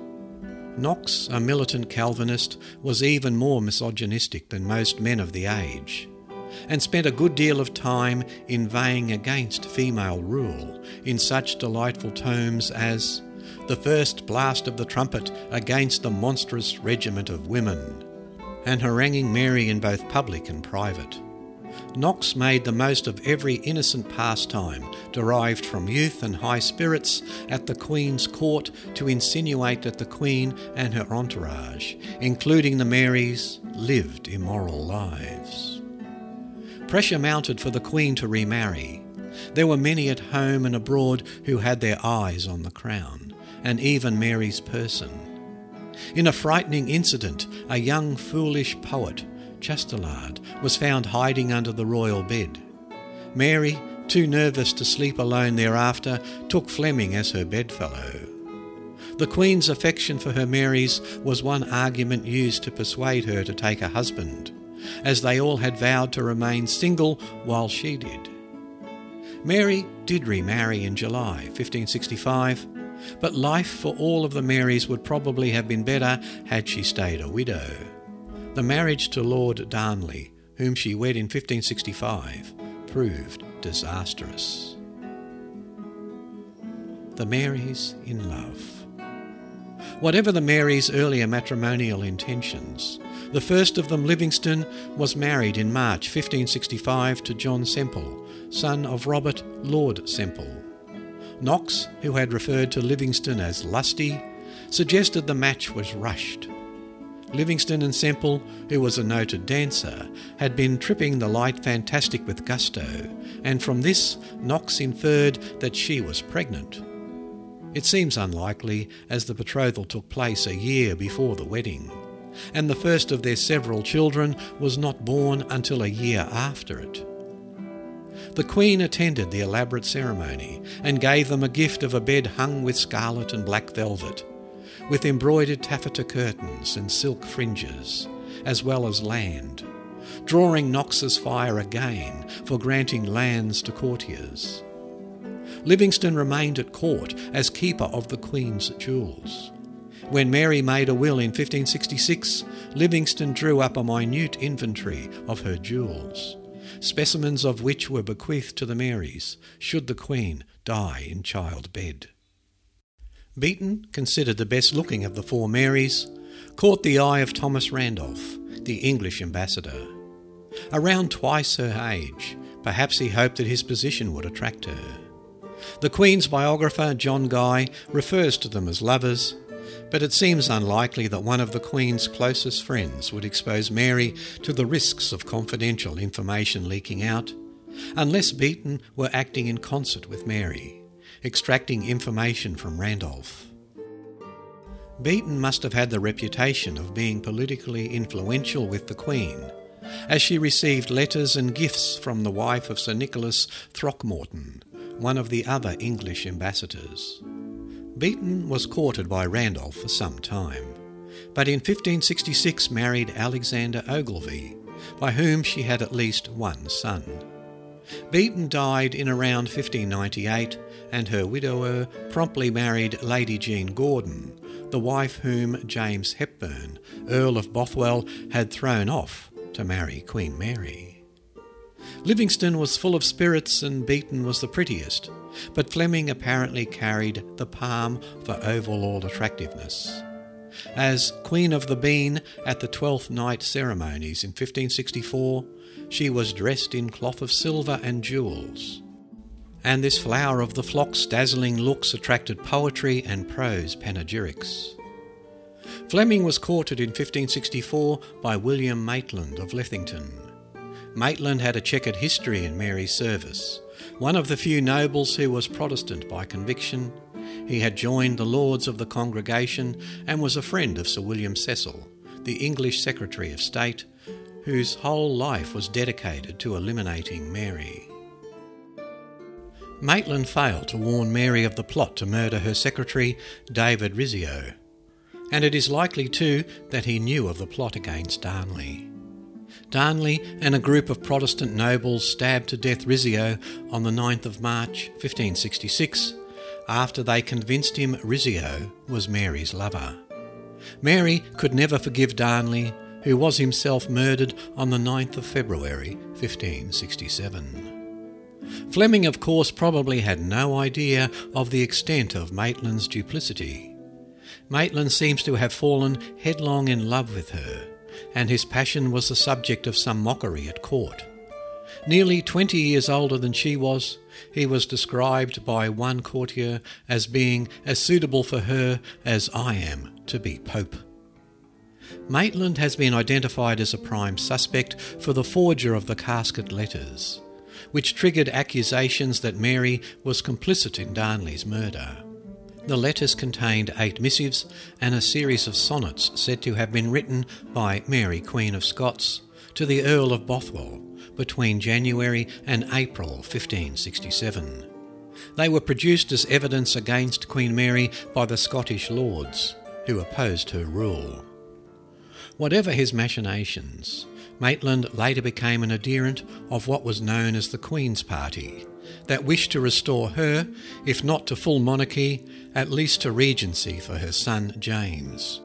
Knox, a militant Calvinist, was even more misogynistic than most men of the age, and spent a good deal of time inveighing against female rule in such delightful tomes as The First Blast of the Trumpet Against the Monstrous Regiment of Women, and haranguing Mary in both public and private. Knox made the most of every innocent pastime derived from youth and high spirits at the Queen's court to insinuate that the Queen and her entourage, including the Marys, lived immoral lives. Pressure mounted for the Queen to remarry. There were many at home and abroad who had their eyes on the crown, and even Mary's person. In a frightening incident, a young foolish poet Chastelard, was found hiding under the royal bed. Mary, too nervous to sleep alone thereafter, took Fleming as her bedfellow. The Queen's affection for her Marys was one argument used to persuade her to take a husband, as they all had vowed to remain single while she did. Mary did remarry in July 1565, but life for all of the Marys would probably have been better had she stayed a widow. The marriage to Lord Darnley, whom she wed in 1565, proved disastrous. The Marys in love. Whatever the Marys' earlier matrimonial intentions, the first of them, Livingstone, was married in March 1565 to John Semple, son of Robert, Lord Semple. Knox, who had referred to Livingstone as lusty, suggested the match was rushed Livingstone and Semple, who was a noted dancer, had been tripping the light fantastic with gusto, and from this Knox inferred that she was pregnant. It seems unlikely, as the betrothal took place a year before the wedding, and the first of their several children was not born until a year after it. The Queen attended the elaborate ceremony and gave them a gift of a bed hung with scarlet and black velvet with embroidered taffeta curtains and silk fringes, as well as land, drawing Knox's fire again for granting lands to courtiers. Livingstone remained at court as keeper of the Queen's jewels. When Mary made a will in 1566, Livingstone drew up a minute inventory of her jewels, specimens of which were bequeathed to the Marys should the Queen die in childbed. Beaton, considered the best looking of the four Marys, caught the eye of Thomas Randolph, the English ambassador. Around twice her age, perhaps he hoped that his position would attract her. The Queen's biographer, John Guy, refers to them as lovers, but it seems unlikely that one of the Queen's closest friends would expose Mary to the risks of confidential information leaking out, unless Beaton were acting in concert with Mary extracting information from Randolph. Beaton must have had the reputation of being politically influential with the Queen, as she received letters and gifts from the wife of Sir Nicholas Throckmorton, one of the other English ambassadors. Beaton was courted by Randolph for some time, but in 1566 married Alexander Ogilvy, by whom she had at least one son. Beaton died in around 1598 and her widower promptly married Lady Jean Gordon, the wife whom James Hepburn, Earl of Bothwell, had thrown off to marry Queen Mary. Livingstone was full of spirits and Beaton was the prettiest, but Fleming apparently carried the palm for overall attractiveness. As Queen of the Bean at the Twelfth Night ceremonies in 1564, she was dressed in cloth of silver and jewels, and this flower of the flock's dazzling looks attracted poetry and prose panegyrics. Fleming was courted in 1564 by William Maitland of Lethington. Maitland had a checkered history in Mary's service. One of the few nobles who was Protestant by conviction, he had joined the Lords of the Congregation and was a friend of Sir William Cecil, the English Secretary of State, whose whole life was dedicated to eliminating Mary. Maitland failed to warn Mary of the plot to murder her secretary, David Rizzio, and it is likely too that he knew of the plot against Darnley. Darnley and a group of Protestant nobles stabbed to death Rizzio on the 9th of March 1566 after they convinced him Rizzio was Mary's lover. Mary could never forgive Darnley, who was himself murdered on the 9th of February 1567. Fleming, of course, probably had no idea of the extent of Maitland's duplicity. Maitland seems to have fallen headlong in love with her, and his passion was the subject of some mockery at court. Nearly twenty years older than she was, he was described by one courtier as being as suitable for her as I am to be Pope. Maitland has been identified as a prime suspect for the forger of the casket letters, which triggered accusations that Mary was complicit in Darnley's murder. The letters contained eight missives and a series of sonnets said to have been written by Mary, Queen of Scots, to the Earl of Bothwell between January and April 1567. They were produced as evidence against Queen Mary by the Scottish lords, who opposed her rule. Whatever his machinations, Maitland later became an adherent of what was known as the Queen's Party, that wished to restore her, if not to full monarchy, at least to regency for her son James.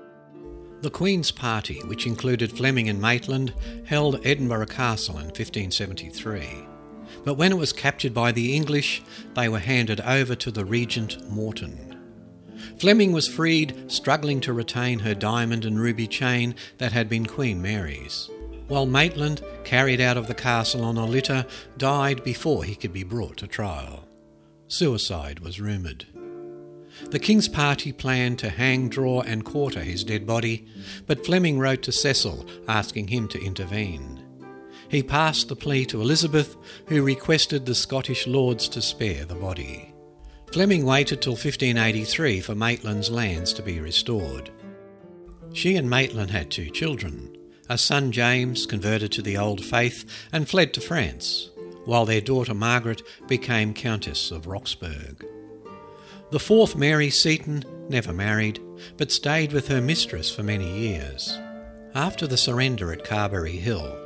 The Queen's Party, which included Fleming and Maitland, held Edinburgh Castle in 1573. But when it was captured by the English, they were handed over to the Regent Morton. Fleming was freed, struggling to retain her diamond and ruby chain that had been Queen Mary's, while Maitland, carried out of the castle on a litter, died before he could be brought to trial. Suicide was rumoured. The King's party planned to hang, draw, and quarter his dead body, but Fleming wrote to Cecil asking him to intervene. He passed the plea to Elizabeth, who requested the Scottish lords to spare the body. Fleming waited till 1583 for Maitland's lands to be restored. She and Maitland had two children. A son James converted to the old faith and fled to France, while their daughter Margaret became Countess of Roxburgh. The fourth Mary Seton never married, but stayed with her mistress for many years. After the surrender at Carberry Hill,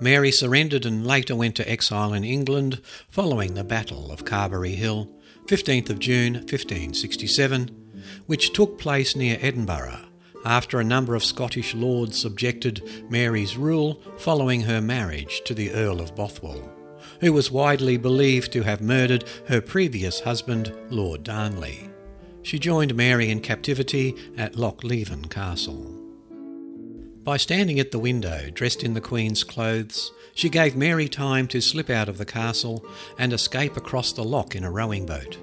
Mary surrendered and later went to exile in England following the Battle of Carberry Hill, 15th of June 1567, which took place near Edinburgh after a number of Scottish lords subjected Mary's rule following her marriage to the Earl of Bothwell who was widely believed to have murdered her previous husband, Lord Darnley. She joined Mary in captivity at Lochleven Castle. By standing at the window, dressed in the Queen's clothes, she gave Mary time to slip out of the castle and escape across the loch in a rowing boat.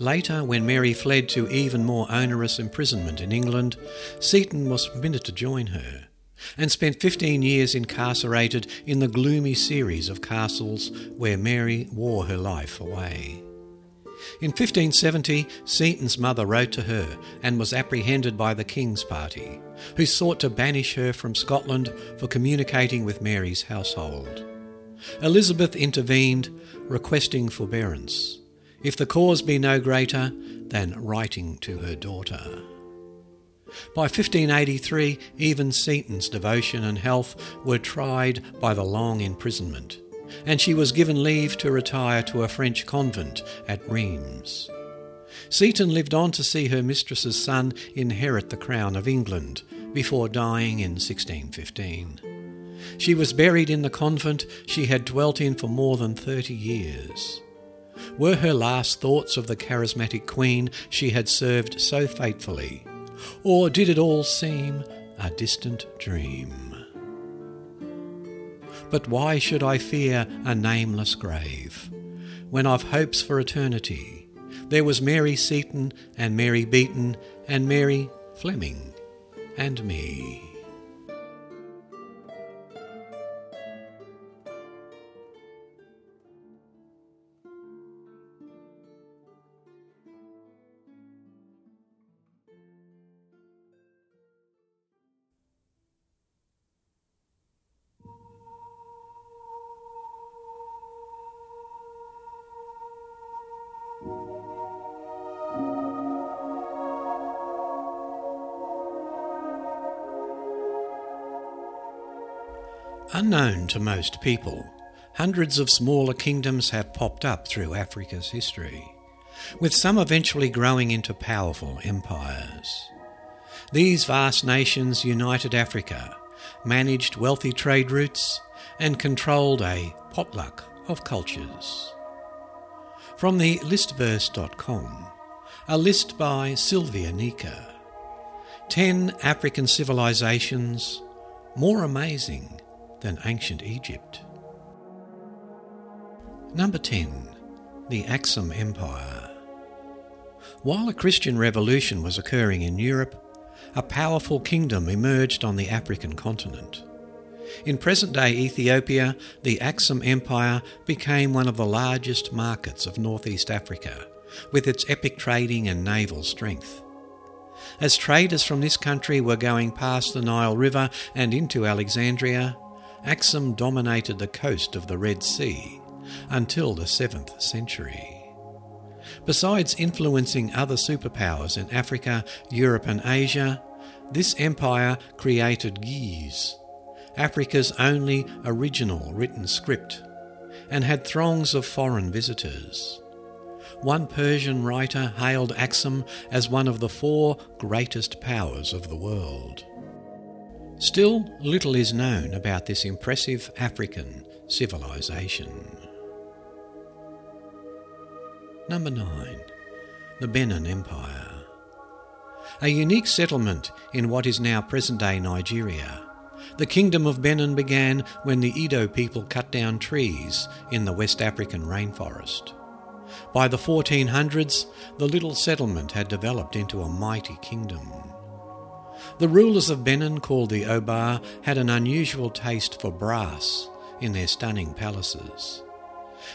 Later, when Mary fled to even more onerous imprisonment in England, Seton was permitted to join her and spent 15 years incarcerated in the gloomy series of castles where Mary wore her life away. In 1570, Seton's mother wrote to her and was apprehended by the King's party, who sought to banish her from Scotland for communicating with Mary's household. Elizabeth intervened, requesting forbearance, if the cause be no greater than writing to her daughter. By 1583, even Seton's devotion and health were tried by the long imprisonment, and she was given leave to retire to a French convent at Rheims. Seton lived on to see her mistress's son inherit the crown of England before dying in 1615. She was buried in the convent she had dwelt in for more than 30 years. Were her last thoughts of the charismatic queen she had served so faithfully or did it all seem a distant dream? But why should I fear a nameless grave, when I've hopes for eternity. There was Mary Seton and Mary Beaton and Mary Fleming and me. Unknown to most people, hundreds of smaller kingdoms have popped up through Africa's history, with some eventually growing into powerful empires. These vast nations united Africa, managed wealthy trade routes, and controlled a potluck of cultures. From the listverse.com, a list by Sylvia Nika. 10 African civilizations more amazing than ancient Egypt. Number 10. The Axum Empire. While a Christian revolution was occurring in Europe, a powerful kingdom emerged on the African continent. In present day Ethiopia, the Axum Empire became one of the largest markets of northeast Africa, with its epic trading and naval strength. As traders from this country were going past the Nile River and into Alexandria, Axum dominated the coast of the Red Sea until the 7th century. Besides influencing other superpowers in Africa, Europe, and Asia, this empire created Ge'ez, Africa's only original written script, and had throngs of foreign visitors. One Persian writer hailed Axum as one of the four greatest powers of the world. Still, little is known about this impressive African civilization. Number 9. The Benin Empire. A unique settlement in what is now present day Nigeria. The Kingdom of Benin began when the Edo people cut down trees in the West African rainforest. By the 1400s, the little settlement had developed into a mighty kingdom. The rulers of Benin, called the Oba, had an unusual taste for brass in their stunning palaces.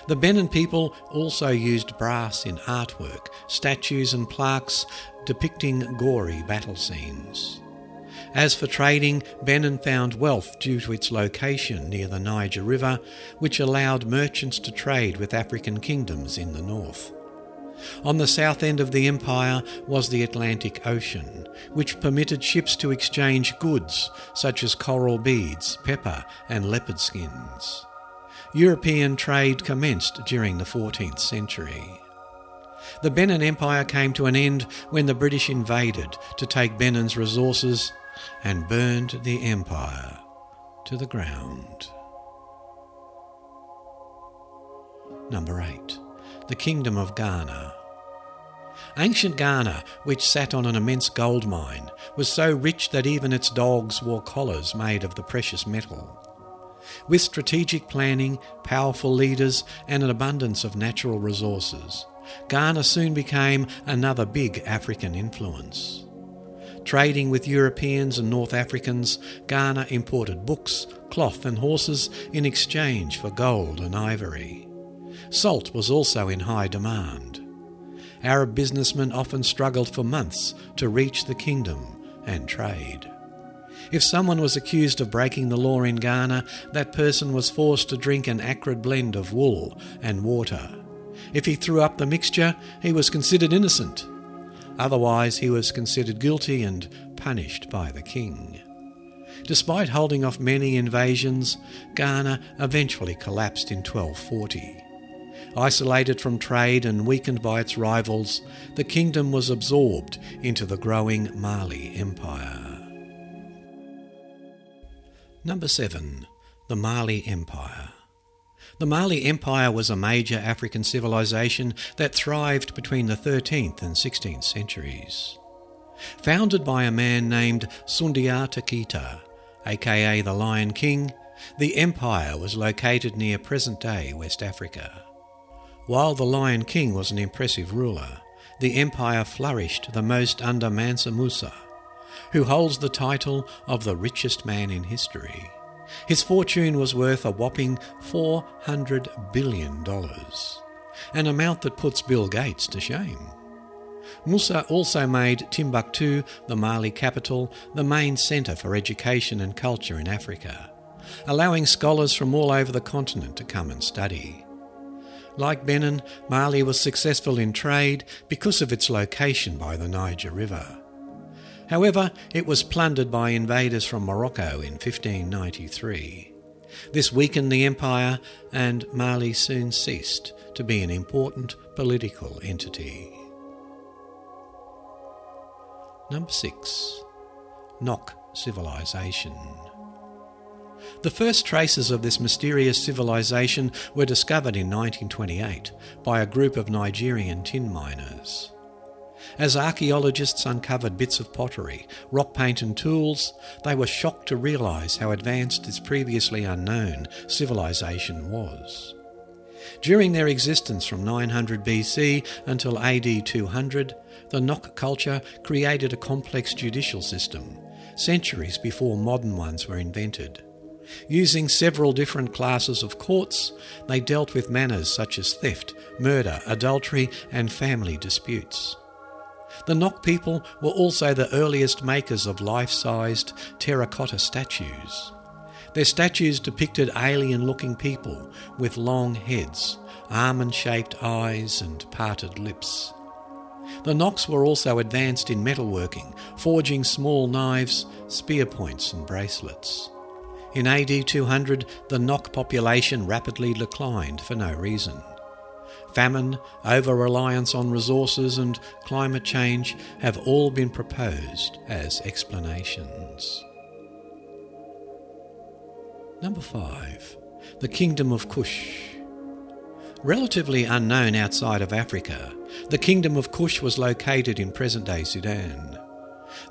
The Benin people also used brass in artwork, statues, and plaques depicting gory battle scenes. As for trading, Benin found wealth due to its location near the Niger River, which allowed merchants to trade with African kingdoms in the north. On the south end of the empire was the Atlantic Ocean, which permitted ships to exchange goods such as coral beads, pepper, and leopard skins. European trade commenced during the 14th century. The Benin Empire came to an end when the British invaded to take Benin's resources and burned the empire to the ground. Number 8. The Kingdom of Ghana. Ancient Ghana, which sat on an immense gold mine, was so rich that even its dogs wore collars made of the precious metal. With strategic planning, powerful leaders, and an abundance of natural resources, Ghana soon became another big African influence. Trading with Europeans and North Africans, Ghana imported books, cloth, and horses in exchange for gold and ivory. Salt was also in high demand. Arab businessmen often struggled for months to reach the kingdom and trade. If someone was accused of breaking the law in Ghana, that person was forced to drink an acrid blend of wool and water. If he threw up the mixture, he was considered innocent. Otherwise, he was considered guilty and punished by the king. Despite holding off many invasions, Ghana eventually collapsed in 1240. Isolated from trade and weakened by its rivals, the kingdom was absorbed into the growing Mali Empire. Number 7. The Mali Empire. The Mali Empire was a major African civilization that thrived between the 13th and 16th centuries. Founded by a man named Sundiata Keita, aka the Lion King, the empire was located near present day West Africa. While the Lion King was an impressive ruler, the empire flourished the most under Mansa Musa, who holds the title of the richest man in history. His fortune was worth a whopping $400 billion, an amount that puts Bill Gates to shame. Musa also made Timbuktu, the Mali capital, the main centre for education and culture in Africa, allowing scholars from all over the continent to come and study. Like Benin, Mali was successful in trade because of its location by the Niger River. However, it was plundered by invaders from Morocco in 1593. This weakened the empire, and Mali soon ceased to be an important political entity. Number 6. Nok Civilization. The first traces of this mysterious civilization were discovered in 1928 by a group of Nigerian tin miners. As archaeologists uncovered bits of pottery, rock paint, and tools, they were shocked to realise how advanced this previously unknown civilization was. During their existence from 900 BC until AD 200, the Nok culture created a complex judicial system, centuries before modern ones were invented. Using several different classes of courts, they dealt with matters such as theft, murder, adultery, and family disputes. The Nok people were also the earliest makers of life sized terracotta statues. Their statues depicted alien looking people with long heads, almond shaped eyes, and parted lips. The Noks were also advanced in metalworking, forging small knives, spear points, and bracelets. In AD 200, the Nok population rapidly declined for no reason. Famine, over reliance on resources, and climate change have all been proposed as explanations. Number 5. The Kingdom of Kush. Relatively unknown outside of Africa, the Kingdom of Kush was located in present day Sudan.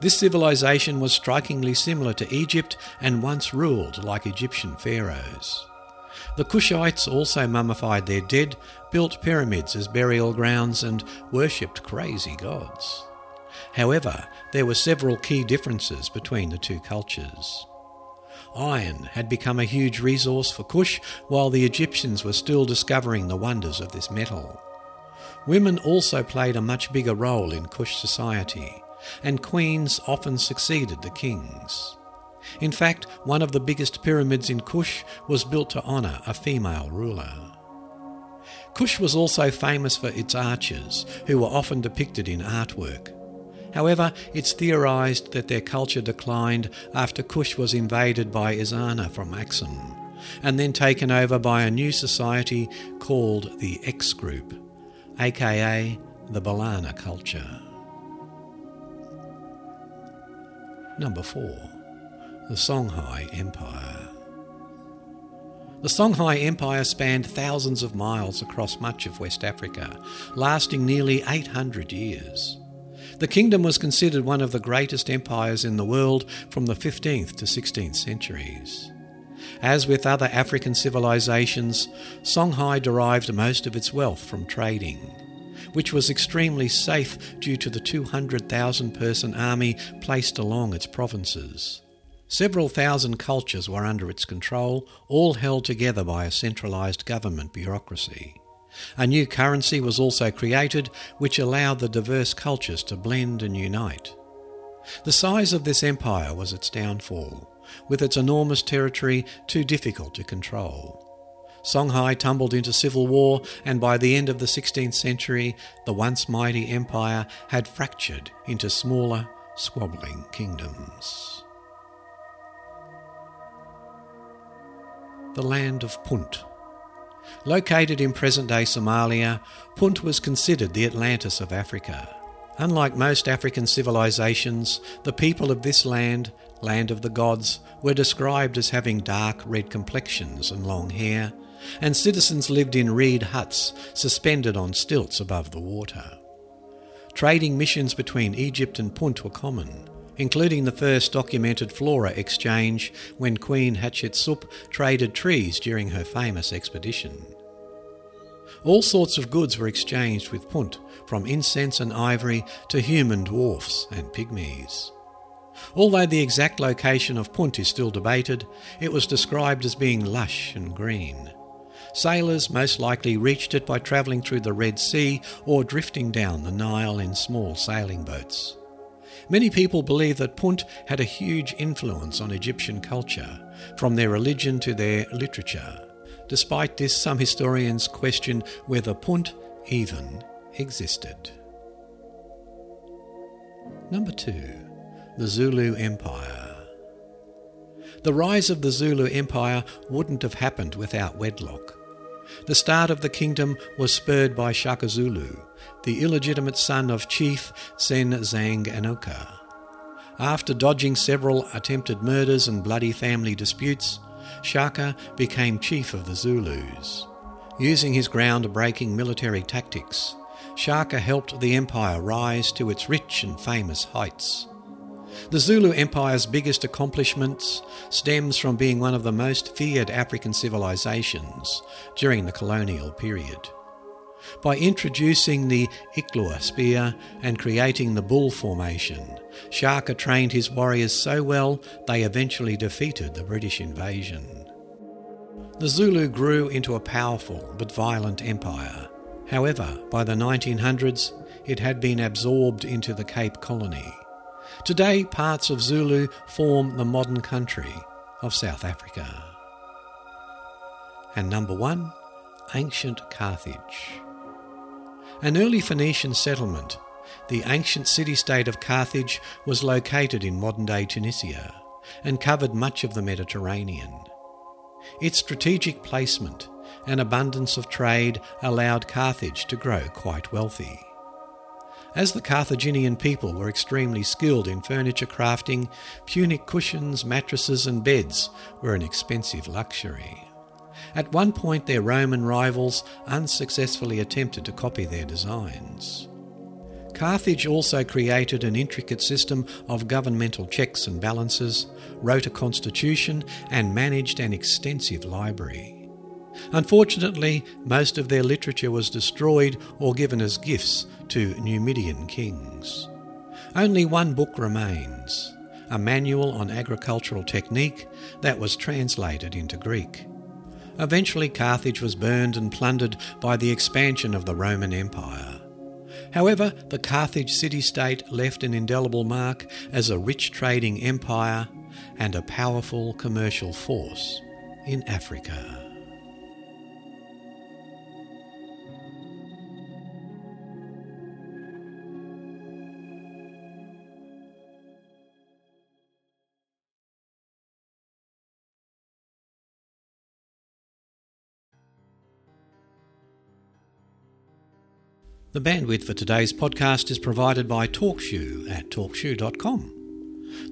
This civilization was strikingly similar to Egypt and once ruled like Egyptian pharaohs. The Kushites also mummified their dead, built pyramids as burial grounds, and worshipped crazy gods. However, there were several key differences between the two cultures. Iron had become a huge resource for Kush, while the Egyptians were still discovering the wonders of this metal. Women also played a much bigger role in Kush society, and queens often succeeded the kings. In fact, one of the biggest pyramids in Kush was built to honour a female ruler. Kush was also famous for its archers, who were often depicted in artwork. However, it's theorized that their culture declined after Kush was invaded by Ezana from Axum, and then taken over by a new society called the X Group, aka the Ballana culture. Number 4. The Songhai Empire. The Songhai Empire spanned thousands of miles across much of West Africa, lasting nearly 800 years. The kingdom was considered one of the greatest empires in the world from the 15th to 16th centuries. As with other African civilizations, Songhai derived most of its wealth from trading, which was extremely safe due to the 200,000 person army placed along its provinces. Several thousand cultures were under its control, all held together by a centralised government bureaucracy. A new currency was also created, which allowed the diverse cultures to blend and unite. The size of this empire was its downfall, with its enormous territory too difficult to control. Songhai tumbled into civil war, and by the end of the 16th century, the once mighty empire had fractured into smaller, squabbling kingdoms. The land of Punt. Located in present day Somalia, Punt was considered the Atlantis of Africa. Unlike most African civilizations, the people of this land, land of the gods, were described as having dark red complexions and long hair, and citizens lived in reed huts suspended on stilts above the water. Trading missions between Egypt and Punt were common, including the first documented flora exchange when Queen Hatshepsut traded trees during her famous expedition. All sorts of goods were exchanged with Punt, from incense and ivory to human dwarfs and pygmies. Although the exact location of Punt is still debated, it was described as being lush and green. Sailors most likely reached it by travelling through the Red Sea or drifting down the Nile in small sailing boats. Many people believe that Punt had a huge influence on Egyptian culture, from their religion to their literature. Despite this, some historians question whether Punt even existed. Number two, the Zulu Empire. The rise of the Zulu Empire wouldn't have happened without wedlock. The start of the kingdom was spurred by Shaka Zulu, the illegitimate son of Chief Senzangakhona. After dodging several attempted murders and bloody family disputes, Shaka became chief of the Zulus. Using his ground-breaking military tactics, Shaka helped the empire rise to its rich and famous heights. The Zulu Empire's biggest accomplishments stems from being one of the most feared African civilizations during the colonial period. By introducing the iklwa spear and creating the bull formation, Shaka trained his warriors so well they eventually defeated the British invasion. The Zulu grew into a powerful but violent empire. However, by the 1900s, it had been absorbed into the Cape Colony. Today, parts of Zulu form the modern country of South Africa. And number one, ancient Carthage. An early Phoenician settlement, the ancient city state of Carthage was located in modern day Tunisia and covered much of the Mediterranean. Its strategic placement and abundance of trade allowed Carthage to grow quite wealthy. As the Carthaginian people were extremely skilled in furniture crafting, Punic cushions, mattresses, and beds were an expensive luxury. At one point, their Roman rivals unsuccessfully attempted to copy their designs. Carthage also created an intricate system of governmental checks and balances, wrote a constitution, and managed an extensive library. Unfortunately, most of their literature was destroyed or given as gifts to Numidian kings. Only one book remains a manual on agricultural technique that was translated into Greek. Eventually, Carthage was burned and plundered by the expansion of the Roman Empire. However, the Carthage city state left an indelible mark as a rich trading empire and a powerful commercial force in Africa. The bandwidth for today's podcast is provided by TalkShoe at talkshoe.com.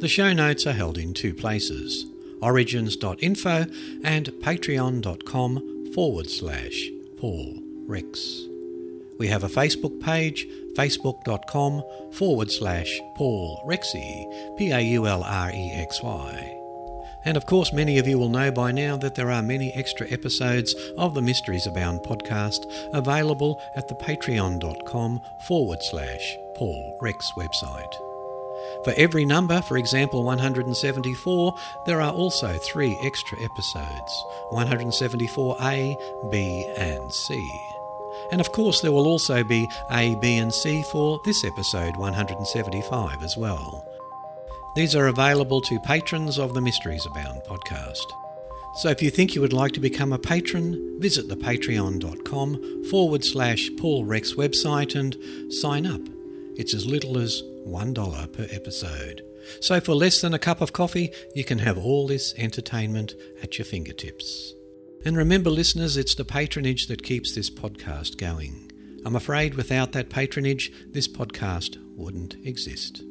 The show notes are held in two places origins.info and patreon.com forward slash Paul Rex. We have a Facebook page, facebook.com forward slash Paul Rexy, P A U L R E X Y. And of course, many of you will know by now that there are many extra episodes of the Mysteries Abound podcast available at the patreon.com forward slash Paul Rex website. For every number, for example 174, there are also three extra episodes 174A, B, and C. And of course, there will also be A, B, and C for this episode 175 as well. These are available to patrons of the Mysteries Abound podcast. So if you think you would like to become a patron, visit the patreon.com forward slash Paul Rex website and sign up. It's as little as $1 per episode. So for less than a cup of coffee, you can have all this entertainment at your fingertips. And remember, listeners, it's the patronage that keeps this podcast going. I'm afraid without that patronage, this podcast wouldn't exist.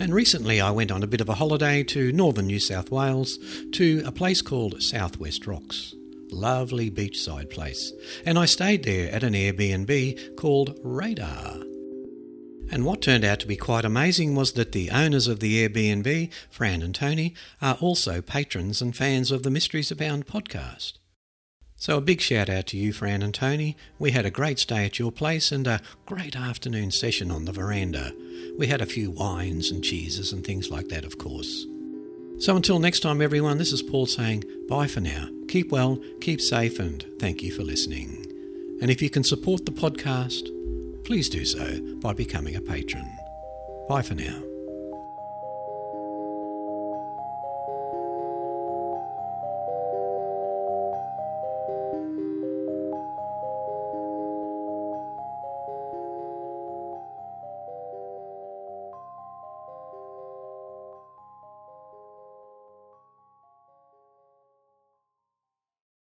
And recently I went on a bit of a holiday to northern New South Wales to a place called Southwest Rocks. Lovely beachside place. And I stayed there at an Airbnb called Radar. And what turned out to be quite amazing was that the owners of the Airbnb, Fran and Tony, are also patrons and fans of the Mysteries Abound podcast. So a big shout out to you, Fran and Tony. We had a great stay at your place and a great afternoon session on the veranda. We had a few wines and cheeses and things like that, of course. So until next time, everyone, this is Paul saying bye for now. Keep well, keep safe, and thank you for listening. And if you can support the podcast, please do so by becoming a patron. Bye for now.